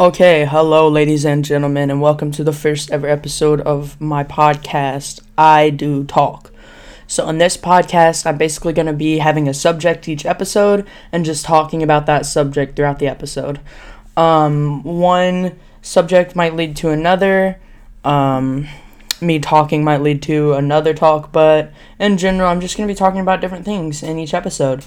Okay, hello, ladies and gentlemen, and welcome to the first ever episode of my podcast, I Do Talk. So, on this podcast, I'm basically going to be having a subject each episode and just talking about that subject throughout the episode. Um, one subject might lead to another. Um, me talking might lead to another talk, but in general, I'm just going to be talking about different things in each episode.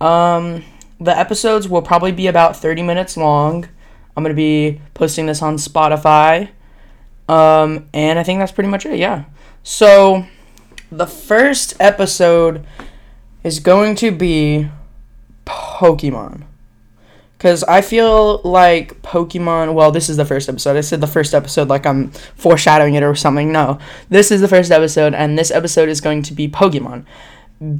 Um, the episodes will probably be about 30 minutes long. I'm going to be posting this on Spotify. Um, and I think that's pretty much it, yeah. So, the first episode is going to be Pokemon. Because I feel like Pokemon, well, this is the first episode. I said the first episode like I'm foreshadowing it or something. No, this is the first episode, and this episode is going to be Pokemon.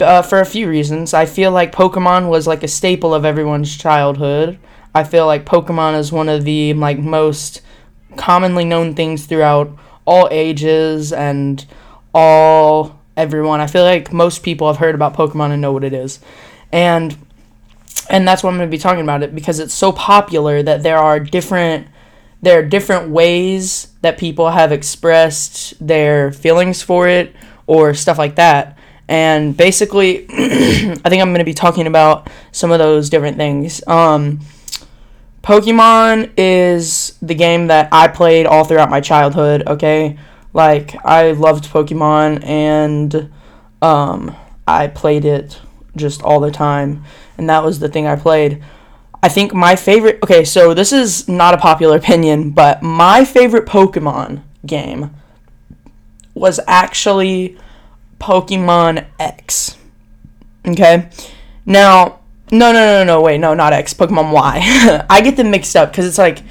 Uh, for a few reasons. I feel like Pokemon was like a staple of everyone's childhood. I feel like Pokemon is one of the like most commonly known things throughout all ages and all everyone. I feel like most people have heard about Pokemon and know what it is. And and that's what I'm going to be talking about it because it's so popular that there are different there are different ways that people have expressed their feelings for it or stuff like that. And basically, I think I'm going to be talking about some of those different things. Um, Pokemon is the game that I played all throughout my childhood, okay? Like, I loved Pokemon and um, I played it just all the time. And that was the thing I played. I think my favorite. Okay, so this is not a popular opinion, but my favorite Pokemon game was actually Pokemon X. Okay? Now, no, no, no, no, wait, no, not X, Pokemon Y. I get them mixed up because it's like.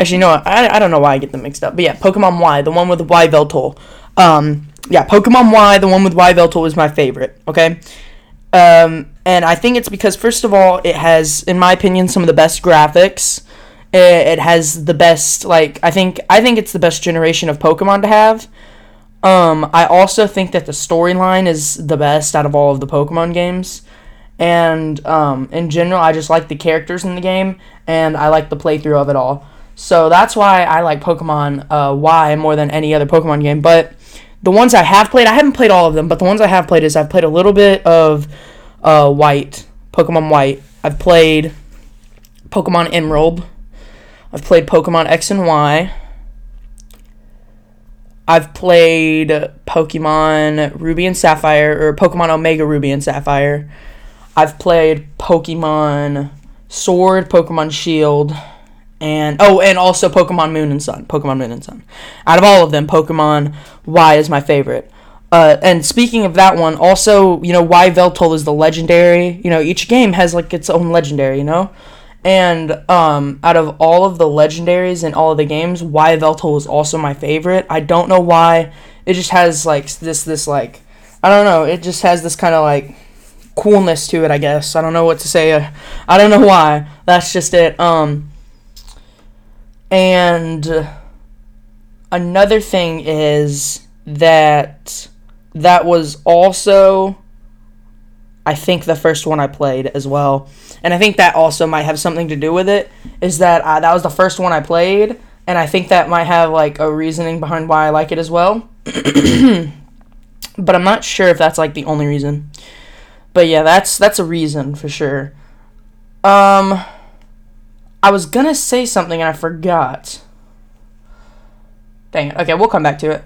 Actually, no, I, I don't know why I get them mixed up. But yeah, Pokemon Y, the one with Y Yveltal. Um, yeah, Pokemon Y, the one with Y Yveltal was my favorite, okay? Um, and I think it's because, first of all, it has, in my opinion, some of the best graphics. It, it has the best, like, I think, I think it's the best generation of Pokemon to have. Um, I also think that the storyline is the best out of all of the Pokemon games. And um, in general, I just like the characters in the game, and I like the playthrough of it all. So that's why I like Pokemon uh, Y more than any other Pokemon game. But the ones I have played, I haven't played all of them, but the ones I have played is I've played a little bit of uh, White, Pokemon White. I've played Pokemon Emerald. I've played Pokemon X and Y. I've played Pokemon Ruby and Sapphire, or Pokemon Omega Ruby and Sapphire. I've played Pokemon Sword, Pokemon Shield, and oh, and also Pokemon Moon and Sun. Pokemon Moon and Sun. Out of all of them, Pokemon Y is my favorite. Uh, and speaking of that one, also, you know, Yveltal is the legendary. You know, each game has like its own legendary, you know? And um, out of all of the legendaries in all of the games, Yveltal is also my favorite. I don't know why. It just has like this, this like, I don't know. It just has this kind of like coolness to it, I guess. I don't know what to say. I don't know why. That's just it. Um, and another thing is that that was also I think the first one I played as well. And I think that also might have something to do with it is that uh, that was the first one I played and I think that might have like a reasoning behind why I like it as well. but I'm not sure if that's like the only reason. But yeah, that's that's a reason for sure. Um I was going to say something and I forgot. Dang it. Okay, we'll come back to it.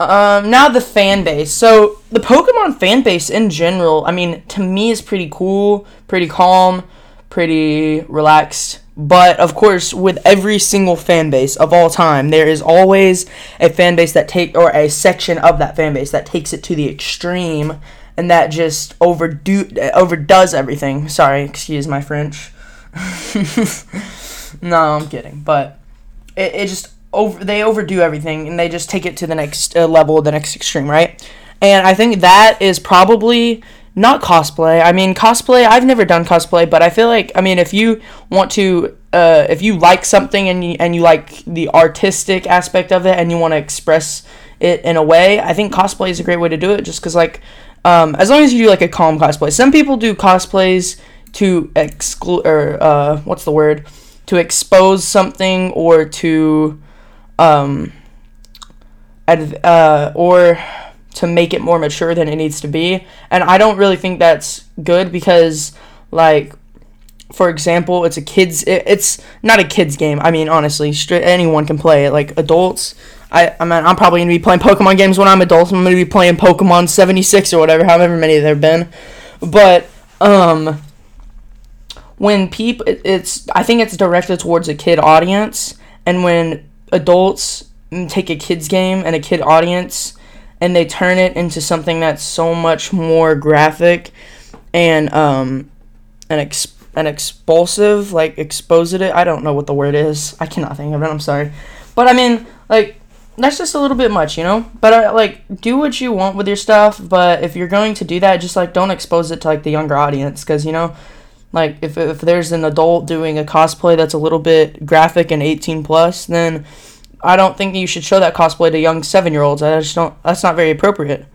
Um, now the fan base. So the Pokemon fan base in general, I mean, to me is pretty cool, pretty calm, pretty relaxed. But of course, with every single fan base of all time, there is always a fan base that take or a section of that fan base that takes it to the extreme and that just overdo overdoes everything. Sorry, excuse my French. no, I'm kidding, but it, it just over they overdo everything and they just take it to the next uh, level, the next extreme, right? And I think that is probably not cosplay. I mean, cosplay. I've never done cosplay, but I feel like I mean, if you want to, uh, if you like something and you and you like the artistic aspect of it and you want to express it in a way, I think cosplay is a great way to do it. Just because, like, um, as long as you do like a calm cosplay. Some people do cosplays to exclude or uh, what's the word to expose something or to um uh, or to make it more mature than it needs to be. And I don't really think that's good because like for example, it's a kids it, it's not a kids game. I mean, honestly, straight, anyone can play it. Like adults, I I mean, I'm probably going to be playing Pokemon games when I'm adult. I'm going to be playing Pokemon 76 or whatever, however many there've been. But um when people it, it's I think it's directed towards a kid audience and when adults take a kids game and a kid audience and they turn it into something that's so much more graphic and um and ex- an expulsive like expose it I don't know what the word is I cannot think of it I'm sorry but I mean like that's just a little bit much you know but uh, like do what you want with your stuff but if you're going to do that just like don't expose it to like the younger audience because you know like if, if there's an adult doing a cosplay that's a little bit graphic and 18 plus then I don't think you should show that cosplay to young seven year olds. I just don't. That's not very appropriate.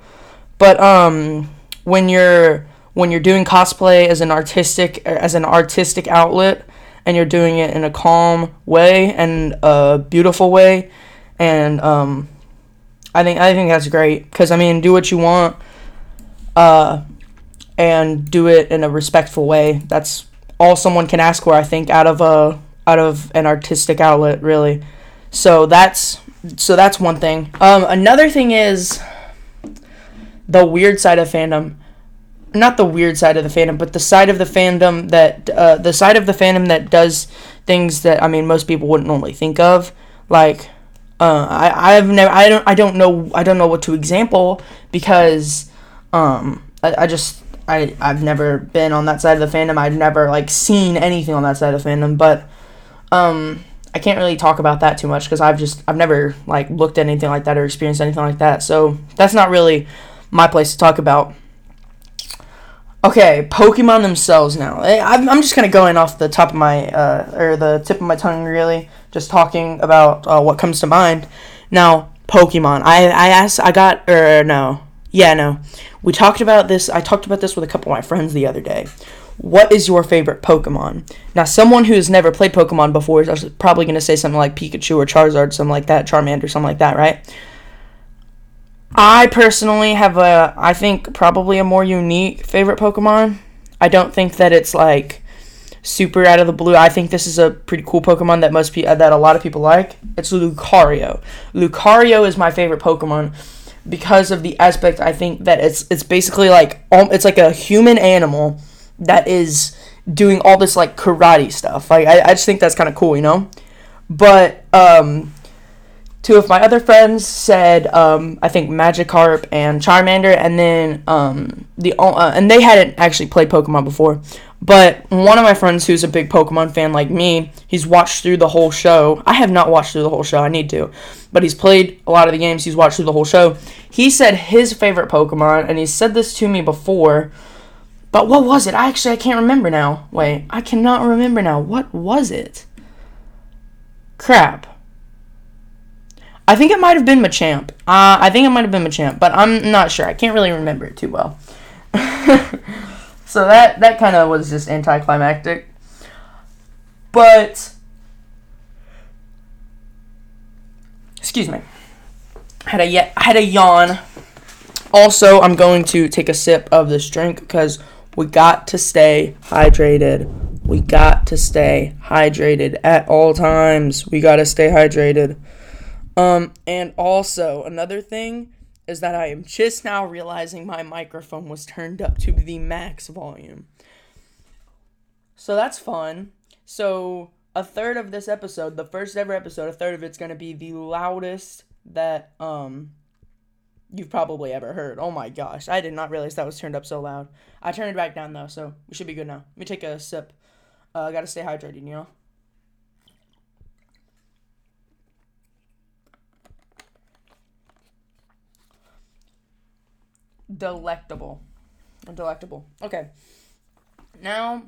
But um, when you're when you're doing cosplay as an artistic as an artistic outlet, and you're doing it in a calm way and a beautiful way, and um, I think I think that's great. Cause I mean, do what you want, uh, and do it in a respectful way. That's all someone can ask for. I think out of a out of an artistic outlet, really. So that's so that's one thing. Um, another thing is the weird side of fandom. Not the weird side of the fandom, but the side of the fandom that uh, the side of the fandom that does things that I mean most people wouldn't normally think of. Like uh, I I've never I don't I don't know I don't know what to example because um I, I just I I've never been on that side of the fandom. I've never like seen anything on that side of fandom, but um I can't really talk about that too much because I've just I've never like looked at anything like that or experienced anything like that. So that's not really my place to talk about. Okay, Pokemon themselves now. Eh, I'm just kind of going off the top of my, uh, or the tip of my tongue, really, just talking about uh, what comes to mind. Now, Pokemon. I, I asked, I got, or no. Yeah, no. We talked about this, I talked about this with a couple of my friends the other day what is your favorite Pokemon? Now, someone who has never played Pokemon before is probably going to say something like Pikachu or Charizard, something like that, Charmander, something like that, right? I personally have a, I think probably a more unique favorite Pokemon. I don't think that it's like super out of the blue. I think this is a pretty cool Pokemon that most be that a lot of people like. It's Lucario. Lucario is my favorite Pokemon because of the aspect. I think that it's it's basically like it's like a human animal that is doing all this like karate stuff. Like I, I just think that's kind of cool, you know. But um, two of my other friends said um, I think Magikarp and Charmander, and then um, the uh, and they hadn't actually played Pokemon before. But one of my friends who's a big Pokemon fan like me, he's watched through the whole show. I have not watched through the whole show. I need to, but he's played a lot of the games. He's watched through the whole show. He said his favorite Pokemon, and he said this to me before but what was it? I actually I can't remember now. Wait, I cannot remember now. What was it? Crap. I think it might have been Machamp. Uh, I think it might have been Machamp, but I'm not sure. I can't really remember it too well. so that that kind of was just anticlimactic. But excuse me. Had a ye- had a yawn. Also, I'm going to take a sip of this drink because we got to stay hydrated. We got to stay hydrated at all times. We got to stay hydrated. Um, and also, another thing is that I am just now realizing my microphone was turned up to the max volume. So that's fun. So, a third of this episode, the first ever episode, a third of it's to be the loudest that um you've probably ever heard. Oh my gosh, I did not realize that was turned up so loud. I turned it back down though, so we should be good now. Let me take a sip. Uh, gotta stay hydrated, you know. Delectable. Delectable. Okay. Now,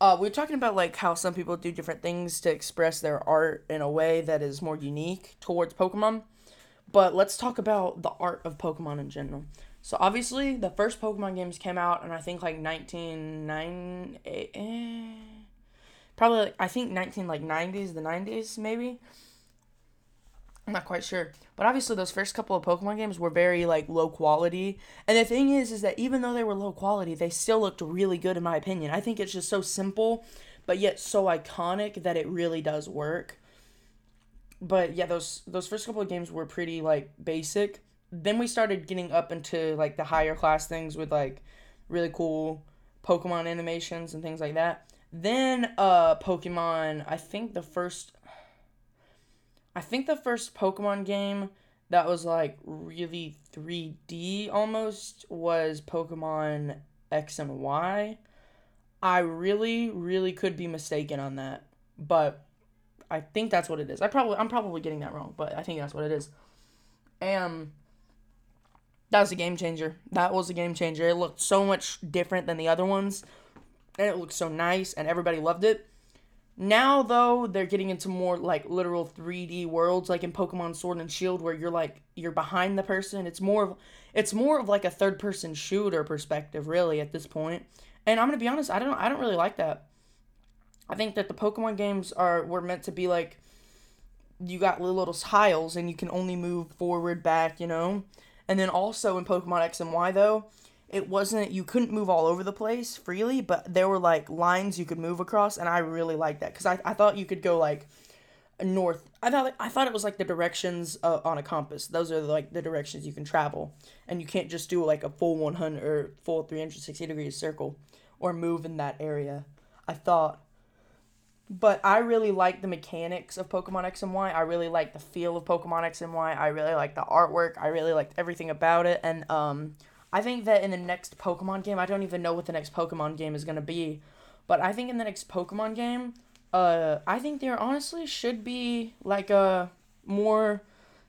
uh, we are talking about like how some people do different things to express their art in a way that is more unique towards Pokemon. But let's talk about the art of Pokemon in general. So obviously, the first Pokemon games came out, and I think like 1990, eh, probably I think 19 like 90s, the 90s maybe. I'm not quite sure. But obviously those first couple of Pokemon games were very like low quality. And the thing is is that even though they were low quality, they still looked really good in my opinion. I think it's just so simple but yet so iconic that it really does work. But yeah, those those first couple of games were pretty like basic. Then we started getting up into like the higher class things with like really cool Pokemon animations and things like that. Then uh Pokemon, I think the first I think the first Pokemon game that was like really 3D almost was Pokemon X and Y. I really, really could be mistaken on that, but I think that's what it is. I probably I'm probably getting that wrong, but I think that's what it is. And that was a game changer. That was a game changer. It looked so much different than the other ones, and it looked so nice, and everybody loved it. Now though, they're getting into more like literal 3D worlds, like in Pokemon Sword and Shield, where you're like you're behind the person. It's more of it's more of like a third person shooter perspective, really, at this point. and I'm gonna be honest, I don't I don't really like that. I think that the Pokemon games are were meant to be like you got little tiles and you can only move forward, back, you know? And then also in Pokemon X and Y though, it wasn't you couldn't move all over the place freely, but there were like lines you could move across and I really liked that cuz I, I thought you could go like north. I thought I thought it was like the directions uh, on a compass. Those are like the directions you can travel, and you can't just do like a full 100 or full 360 degrees circle or move in that area. I thought. But I really like the mechanics of Pokemon X and Y. I really like the feel of Pokemon X and Y. I really like the artwork. I really liked everything about it. And um, I think that in the next Pokemon game, I don't even know what the next Pokemon game is going to be. But I think in the next Pokemon game, uh, I think there honestly should be like a more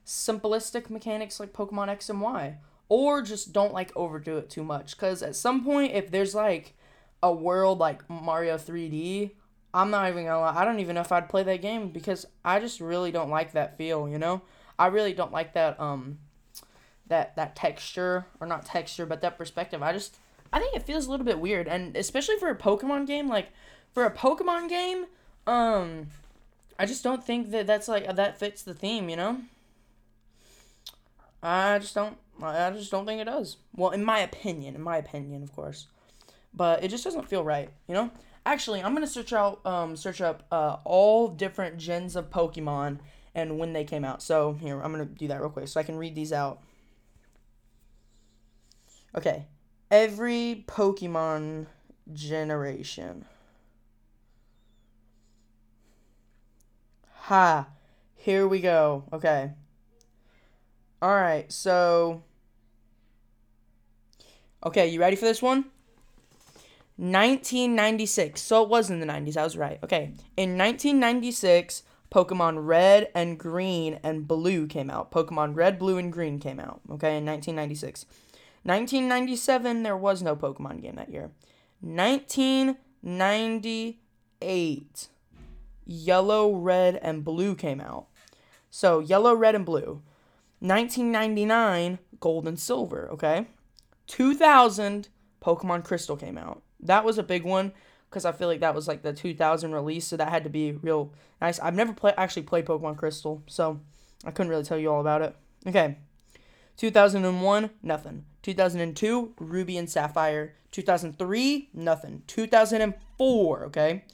simplistic mechanics like Pokemon X and Y. Or just don't like overdo it too much. Because at some point, if there's like a world like Mario 3D, I'm not even gonna lie. I don't even know if I'd play that game because I just really don't like that feel. You know, I really don't like that um, that that texture or not texture, but that perspective. I just I think it feels a little bit weird, and especially for a Pokemon game, like for a Pokemon game, um, I just don't think that that's like that fits the theme. You know. I just don't. I just don't think it does. Well, in my opinion, in my opinion, of course but it just doesn't feel right, you know? Actually, I'm gonna search out um search up uh all different gens of Pokemon and when they came out. So here, I'm gonna do that real quick so I can read these out. Okay. Every Pokemon generation. Ha. Here we go. Okay. Alright, so. Okay, you ready for this one? 1996. So it was in the 90s. I was right. Okay. In 1996, Pokemon Red and Green and Blue came out. Pokemon Red, Blue, and Green came out. Okay, in 1996. 1997, there was no Pokemon game that year. 1998, Yellow, Red, and Blue came out. So, Yellow, Red, and Blue. 1999, Gold and Silver. Okay. 2000, Pokemon Crystal came out that was a big one because I feel like that was like the 2000 release, so that had to be real nice. I've never play actually played Pokemon Crystal, so I couldn't really tell you all about it. Okay. 2001, nothing. 2002, Ruby and Sapphire. 2003, nothing. 2004, okay?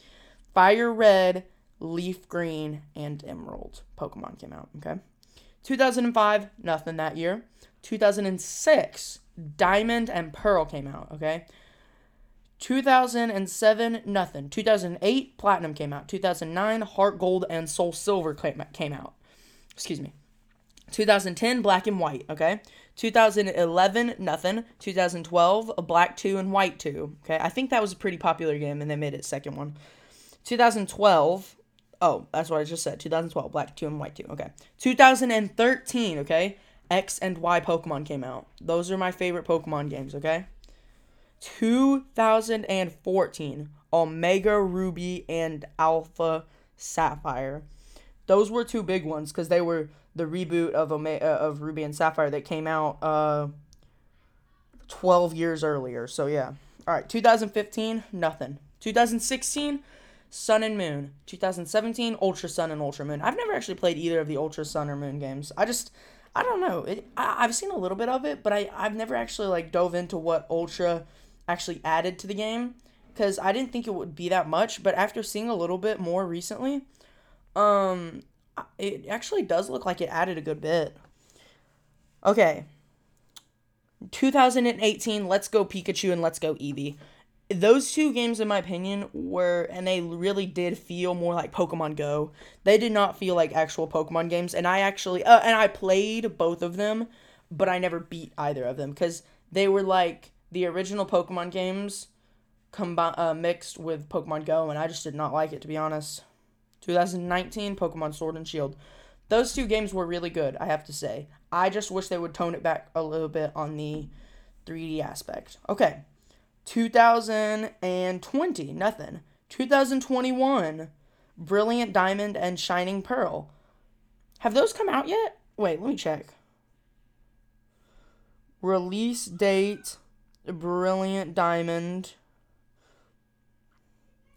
Fire Red, Leaf Green, and Emerald Pokemon came out, okay? 2005, nothing that year. 2006, Diamond and Pearl came out, okay? 2007, nothing. 2008, Platinum came out. 2009, Heart Gold and Soul Silver came out. Excuse me. 2010, Black and White, okay? 2011, nothing. 2012, a Black 2 and White 2, okay? I think that was a pretty popular game and they made it second one. 2012, oh, that's what I just said. 2012, Black 2 and White 2, okay? 2013, okay? X and Y Pokemon came out. Those are my favorite Pokemon games, okay? 2014 Omega Ruby and Alpha Sapphire. Those were two big ones because they were the reboot of Omega, uh, of Ruby and Sapphire that came out uh, 12 years earlier. So yeah. All right, 2015 nothing. 2016 Sun and Moon, 2017, Ultra Sun and Ultra Moon. I've never actually played either of the Ultra Sun or Moon games. I just, I don't know. It, I, I've seen a little bit of it, but I, I've never actually like dove into what Ultra actually added to the game because I didn't think it would be that much. But after seeing a little bit more recently, um, it actually does look like it added a good bit. Okay. 2018, Let's Go Pikachu and Let's Go Eevee those two games in my opinion were and they really did feel more like pokemon go they did not feel like actual pokemon games and i actually uh, and i played both of them but i never beat either of them because they were like the original pokemon games combined uh, mixed with pokemon go and i just did not like it to be honest 2019 pokemon sword and shield those two games were really good i have to say i just wish they would tone it back a little bit on the 3d aspect okay 2020, nothing. 2021, Brilliant Diamond and Shining Pearl. Have those come out yet? Wait, let me check. Release date Brilliant Diamond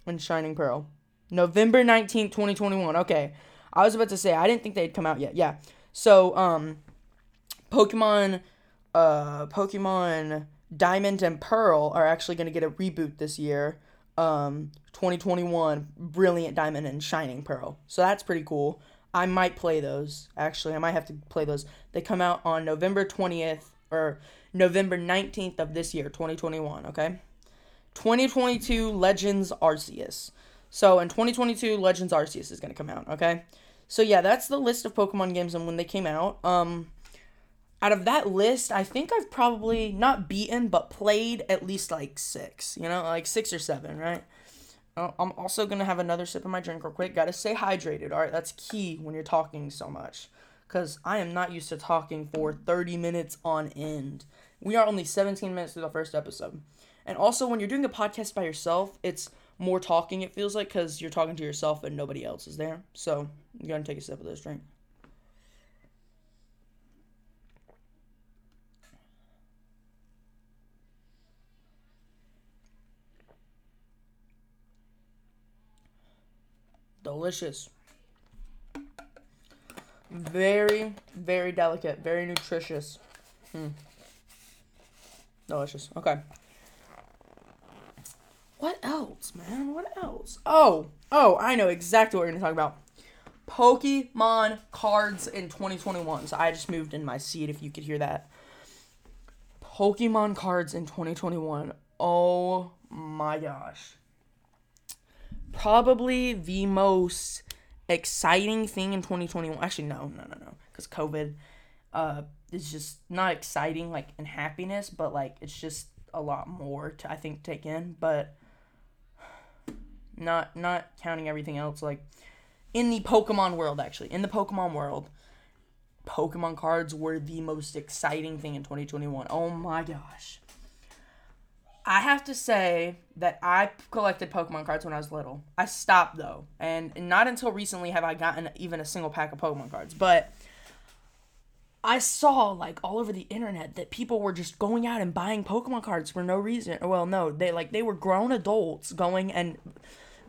and Shining Pearl. November 19th, 2021. Okay. I was about to say I didn't think they'd come out yet. Yeah. So, um Pokemon uh Pokemon Diamond and Pearl are actually going to get a reboot this year. Um, 2021, Brilliant Diamond and Shining Pearl. So that's pretty cool. I might play those. Actually, I might have to play those. They come out on November 20th or November 19th of this year, 2021, okay? 2022 Legends Arceus. So in 2022 Legends Arceus is going to come out, okay? So yeah, that's the list of Pokemon games and when they came out. Um out of that list, I think I've probably not beaten, but played at least like six, you know, like six or seven, right? Uh, I'm also going to have another sip of my drink real quick. Got to stay hydrated, all right? That's key when you're talking so much. Because I am not used to talking for 30 minutes on end. We are only 17 minutes through the first episode. And also, when you're doing a podcast by yourself, it's more talking, it feels like, because you're talking to yourself and nobody else is there. So, I'm to take a sip of this drink. Delicious. Very, very delicate. Very nutritious. Hmm. Delicious. Okay. What else, man? What else? Oh, oh, I know exactly what we're to talk about. Pokemon cards in 2021. So I just moved in my seat if you could hear that. Pokemon cards in 2021. Oh my gosh probably the most exciting thing in 2021. Actually, no, no, no, no, because COVID uh, is just not exciting like in happiness, but like it's just a lot more to I think take in. But not not counting everything else, like in the Pokemon world, actually in the Pokemon world. Pokemon cards were the most exciting thing in 2021. Oh my gosh. I have to say that I collected Pokemon cards when I was little. I stopped though, and not until recently have I gotten even a single pack of Pokemon cards. But I saw like all over the internet that people were just going out and buying Pokemon cards for no reason. Well, no, they like they were grown adults going and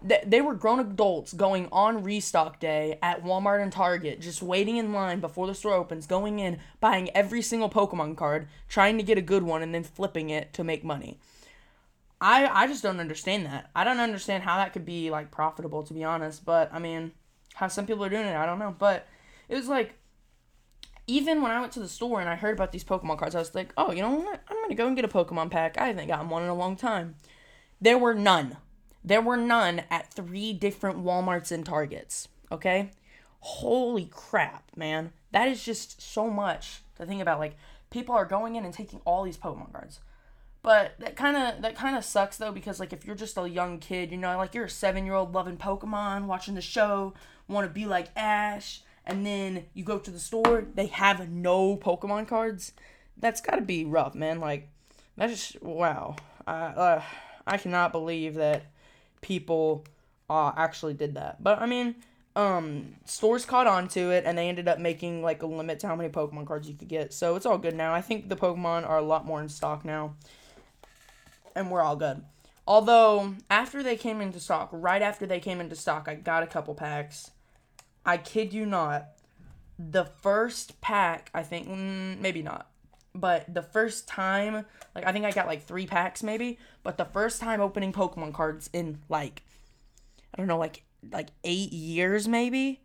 they, they were grown adults going on restock day at Walmart and Target, just waiting in line before the store opens, going in, buying every single Pokemon card, trying to get a good one, and then flipping it to make money. I I just don't understand that. I don't understand how that could be like profitable to be honest, but I mean, how some people are doing it, I don't know. But it was like even when I went to the store and I heard about these Pokemon cards, I was like, "Oh, you know what? I'm to go and get a Pokemon pack. I haven't gotten one in a long time." There were none. There were none at three different Walmarts and Targets, okay? Holy crap, man. That is just so much to think about like people are going in and taking all these Pokemon cards. But that kind of that kind of sucks though because like if you're just a young kid, you know, like you're a 7-year-old loving Pokemon, watching the show, want to be like Ash, and then you go to the store, they have no Pokemon cards. That's got to be rough, man. Like that's just wow. I uh, I cannot believe that people uh, actually did that. But I mean, um, stores caught on to it and they ended up making like a limit to how many Pokemon cards you could get. So it's all good now. I think the Pokemon are a lot more in stock now and we're all good. Although after they came into stock, right after they came into stock, I got a couple packs. I kid you not. The first pack, I think, mm, maybe not, but the first time, like I think I got like three packs maybe, but the first time opening Pokemon cards in like, I don't know, like like eight years maybe,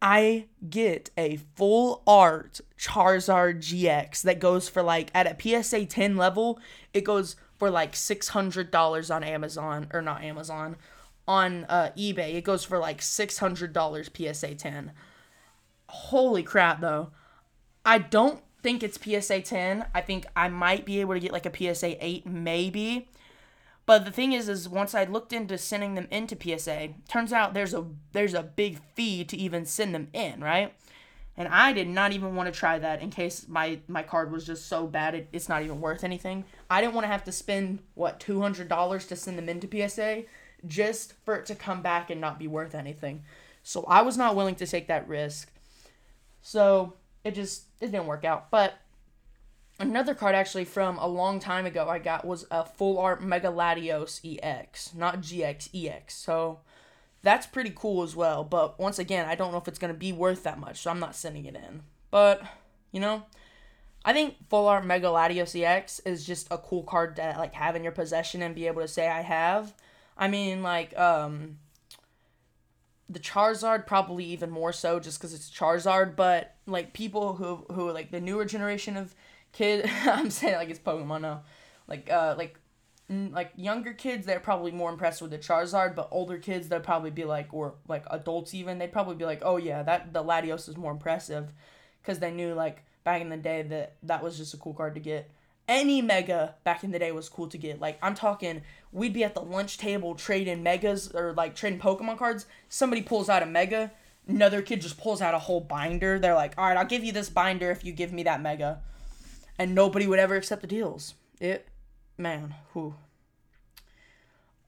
I get a full art Charizard GX that goes for like at a PSA 10 level, it goes for like $600 on Amazon or not Amazon, on uh, eBay. It goes for like $600 PSA 10. Holy crap though. I don't think it's PSA 10. I think I might be able to get like a PSA 8 maybe. But the thing is, is once I looked into sending them into PSA, turns out there's a there's a big fee to even send them in, right? And I did not even want to try that in case my my card was just so bad it, it's not even worth anything. I didn't want to have to spend what two hundred dollars to send them into PSA just for it to come back and not be worth anything. So I was not willing to take that risk. So it just it didn't work out. But Another card actually from a long time ago I got was a full art Mega Latios EX, not GX EX. So that's pretty cool as well. But once again, I don't know if it's gonna be worth that much, so I'm not sending it in. But you know, I think full art Mega Latios EX is just a cool card to like have in your possession and be able to say I have. I mean, like um, the Charizard probably even more so just because it's Charizard. But like people who who like the newer generation of kid i'm saying like it's pokemon now like uh like like younger kids they're probably more impressed with the charizard but older kids they'll probably be like or like adults even they'd probably be like oh yeah that the latios is more impressive because they knew like back in the day that that was just a cool card to get any mega back in the day was cool to get like i'm talking we'd be at the lunch table trading megas or like trading pokemon cards somebody pulls out a mega another kid just pulls out a whole binder they're like all right i'll give you this binder if you give me that mega and nobody would ever accept the deals. It, man, who.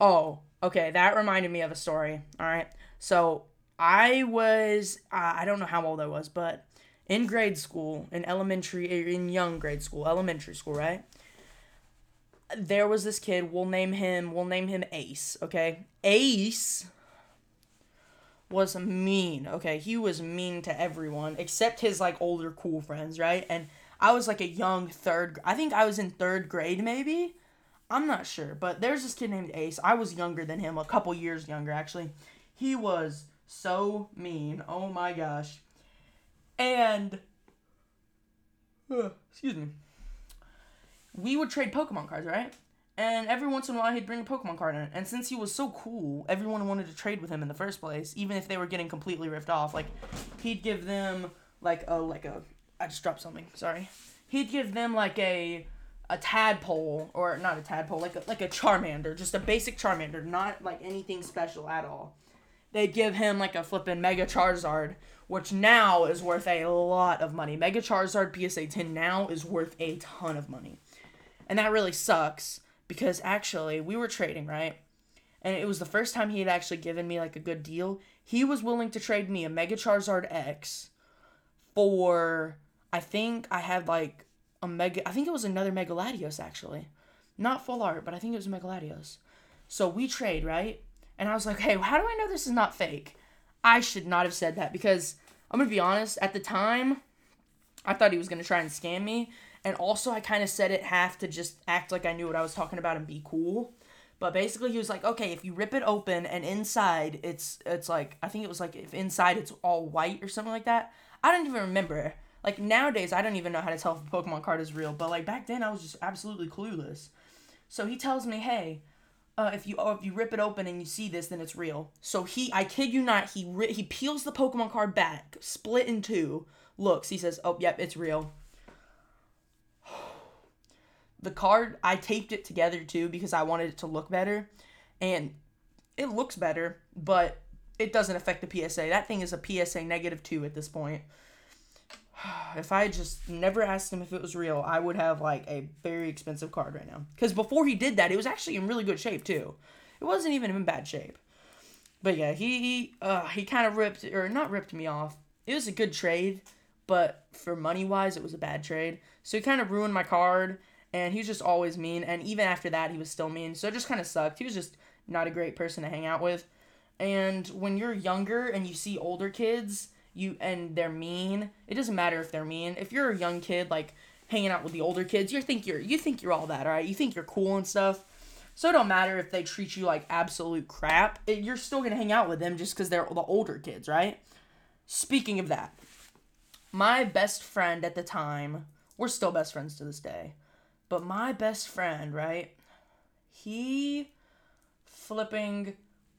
Oh, okay, that reminded me of a story. All right, so I was, uh, I don't know how old I was, but in grade school, in elementary, er, in young grade school, elementary school, right? There was this kid. We'll name him. We'll name him Ace. Okay, Ace was mean. Okay, he was mean to everyone except his like older cool friends, right? And I was like a young third. I think I was in third grade, maybe. I'm not sure, but there's this kid named Ace. I was younger than him, a couple years younger actually. He was so mean. Oh my gosh. And uh, excuse me. We would trade Pokemon cards, right? And every once in a while he'd bring a Pokemon card in. And since he was so cool, everyone wanted to trade with him in the first place, even if they were getting completely ripped off. Like he'd give them like a like a I just dropped something. Sorry. He'd give them like a a tadpole or not a tadpole, like a like a Charmander, just a basic Charmander, not like anything special at all. They'd give him like a flippin' Mega Charizard, which now is worth a lot of money. Mega Charizard PSA 10 now is worth a ton of money. And that really sucks because actually we were trading, right? And it was the first time he had actually given me like a good deal. He was willing to trade me a Mega Charizard X for I think I had like a mega. I think it was another Mega Latios actually, not full art, but I think it was Mega Latios. So we trade right, and I was like, hey, how do I know this is not fake? I should not have said that because I'm gonna be honest. At the time, I thought he was gonna try and scam me, and also I kind of said it half to just act like I knew what I was talking about and be cool. But basically, he was like, okay, if you rip it open and inside it's it's like I think it was like if inside it's all white or something like that. I don't even remember. Like nowadays, I don't even know how to tell if a Pokemon card is real, but like back then, I was just absolutely clueless. So he tells me, hey, uh, if you oh, if you rip it open and you see this, then it's real. So he, I kid you not, he ri- he peels the Pokemon card back, split in two, looks, he says, oh yep, it's real. the card, I taped it together too because I wanted it to look better, and it looks better, but it doesn't affect the PSA. That thing is a PSA negative two at this point. if I just never asked him if it was real, I would have like a very expensive card right now. Because before he did that, it was actually in really good shape too. It wasn't even in bad shape. But yeah, he he, uh, he kind of ripped or not ripped me off. It was a good trade, but for money wise, it was a bad trade. So he kind of ruined my card. and he was just always mean. And even after that, he was still mean. So it just kind of sucked. He was just not a great person to hang out with. And when you're younger and you see older kids, you and they're mean. It doesn't matter if they're mean. If you're a young kid, like hanging out with the older kids, you think you're you think you're all that, all right? You think you're cool and stuff. So it don't matter if they treat you like absolute crap. It, you're still gonna hang out with them just because they're the older kids, right? Speaking of that, my best friend at the time, we're still best friends to this day, but my best friend, right? He flipping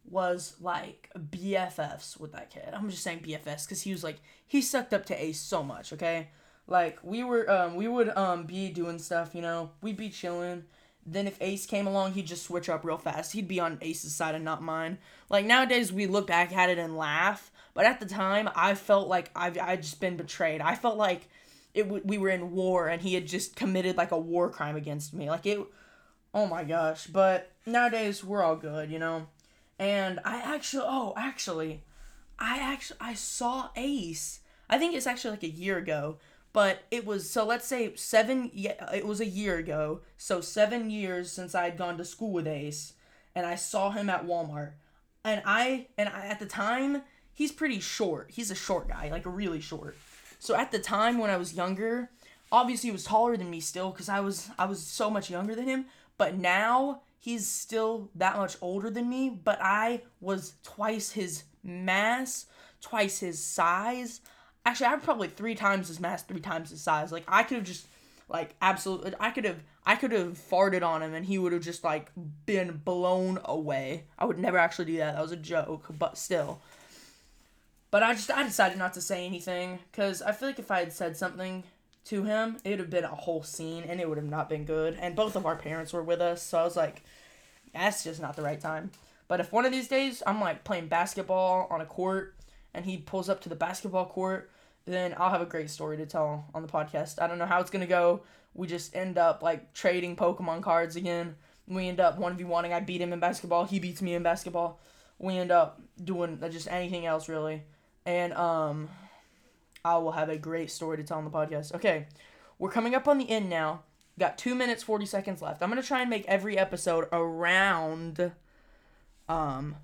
was like BFFs with that kid. I'm just saying BFFs because he was like he sucked up to Ace so much. Okay, like we were um we would um be doing stuff. You know, we'd be chilling. Then if Ace came along, he'd just switch up real fast. He'd be on Ace's side and not mine. Like nowadays, we look back at it and laugh, but at the time, I felt like I've I just been betrayed. I felt like it we were in war and he had just committed like a war crime against me. Like it. Oh my gosh! But nowadays, we're all good, you know and I actually oh actually I actually I saw Ace. I think it's actually like a year ago, but it was so let's say 7 yeah it was a year ago. So 7 years since I had gone to school with Ace and I saw him at Walmart. And I and I, at the time he's pretty short. He's a short guy, like really short. So at the time when I was younger, obviously he was taller than me still cuz I was I was so much younger than him, but now he's still that much older than me, but I was twice his mass, twice his size. Actually, I'm probably three times his mass, three times his size. Like I could have just like absolutely I could have I could have farted on him and he would have just like been blown away. I would never actually do that. That was a joke, but still. But I just I decided not to say anything cuz I feel like if I had said something to him, it would have been a whole scene and it would have not been good. And both of our parents were with us, so I was like, that's just not the right time. But if one of these days I'm like playing basketball on a court and he pulls up to the basketball court, then I'll have a great story to tell on the podcast. I don't know how it's gonna go. We just end up like trading Pokemon cards again. We end up one v one. I beat him in basketball. He beats me in basketball. We end up doing just anything else really, and um, I will have a great story to tell on the podcast. Okay, we're coming up on the end now. Got two minutes forty seconds left. I'm gonna try and make every episode around um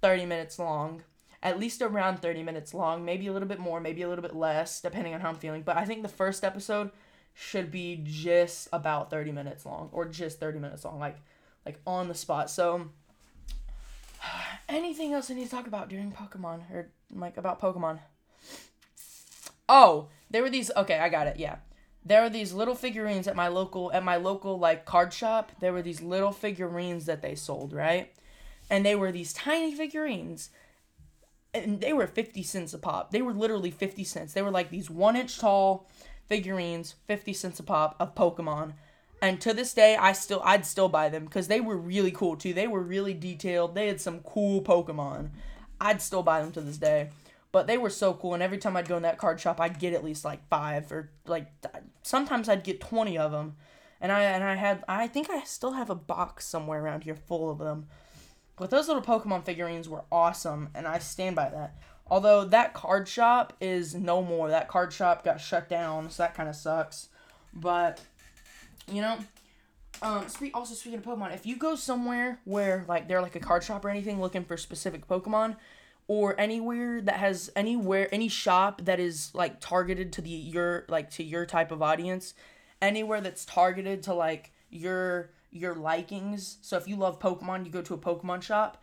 thirty minutes long. At least around 30 minutes long, maybe a little bit more, maybe a little bit less, depending on how I'm feeling. But I think the first episode should be just about 30 minutes long or just 30 minutes long, like like on the spot. So anything else I need to talk about during Pokemon or like about Pokemon? Oh, there were these. Okay, I got it. Yeah, there were these little figurines at my local at my local like card shop. There were these little figurines that they sold, right? And they were these tiny figurines, and they were fifty cents a pop. They were literally fifty cents. They were like these one inch tall figurines, fifty cents a pop of Pokemon. And to this day, I still I'd still buy them because they were really cool too. They were really detailed. They had some cool Pokemon. I'd still buy them to this day. But they were so cool, and every time I'd go in that card shop, I'd get at least like five or like sometimes I'd get twenty of them, and I and I had I think I still have a box somewhere around here full of them. But those little Pokemon figurines were awesome, and I stand by that. Although that card shop is no more. That card shop got shut down, so that kind of sucks. But you know, um, speak also speaking of Pokemon, if you go somewhere where like they're like a card shop or anything looking for specific Pokemon, or anywhere that has anywhere any shop that is like targeted to the your like to your type of audience anywhere that's targeted to like your your likings. So if you love pokemon you go to a pokemon shop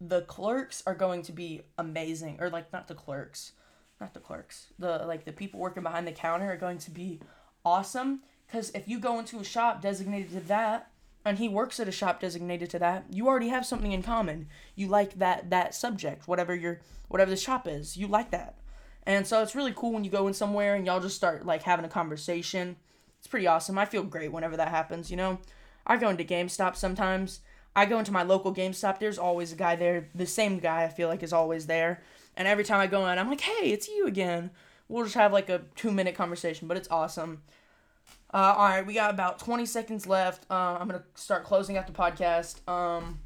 the clerks are going to be amazing or like not the clerks not the clerks the like the people working behind the counter are going to be awesome because if you go into a shop designated to that and he works at a shop designated to that, you already have something in common. You like that that subject, whatever your whatever the shop is. You like that. And so it's really cool when you go in somewhere and y'all just start like having a conversation. It's pretty awesome. I feel great whenever that happens, you know. I go into GameStop sometimes. I go into my local GameStop, there's always a guy there. The same guy I feel like is always there. And every time I go in, I'm like, "Hey, it's you again." We'll just have like a 2-minute conversation, but it's awesome. Uh, all right, we got about 20 seconds left. Uh, I'm going to start closing out the podcast. Um,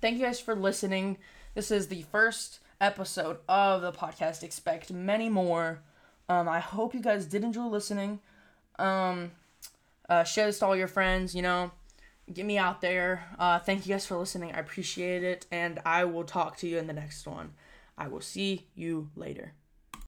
thank you guys for listening. This is the first episode of the podcast. Expect many more. Um, I hope you guys did enjoy listening. Um, Uh, share this to all your friends, you know. Get me out there. Uh, thank you guys for listening. I appreciate it. And I will talk to you in the next one. I will see you later.